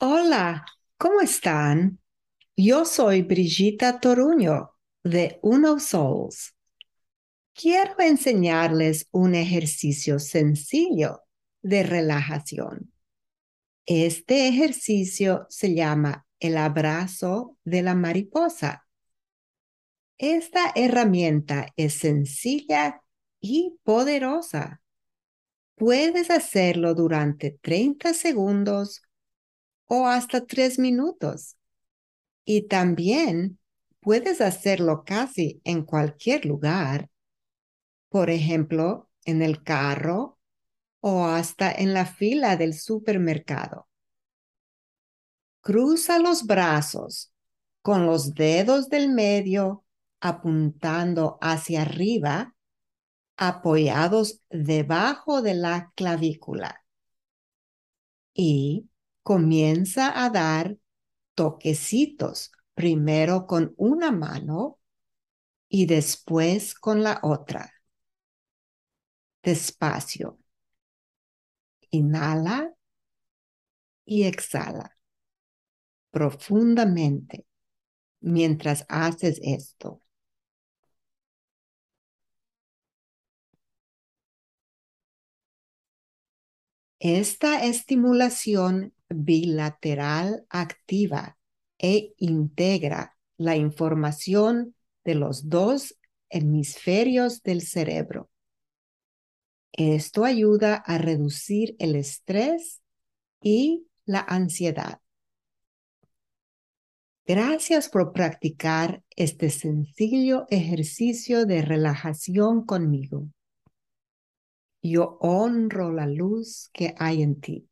Hola, ¿cómo están? Yo soy Brigitta Toruño de Uno Souls. Quiero enseñarles un ejercicio sencillo de relajación. Este ejercicio se llama el abrazo de la mariposa. Esta herramienta es sencilla y poderosa. Puedes hacerlo durante 30 segundos o hasta tres minutos. Y también puedes hacerlo casi en cualquier lugar, por ejemplo, en el carro o hasta en la fila del supermercado. Cruza los brazos con los dedos del medio apuntando hacia arriba, apoyados debajo de la clavícula. Y comienza a dar toquecitos, primero con una mano y después con la otra. Despacio. Inhala y exhala profundamente mientras haces esto. Esta estimulación bilateral activa e integra la información de los dos hemisferios del cerebro. Esto ayuda a reducir el estrés y la ansiedad. Gracias por practicar este sencillo ejercicio de relajación conmigo. Yo honro la luz que hay en ti.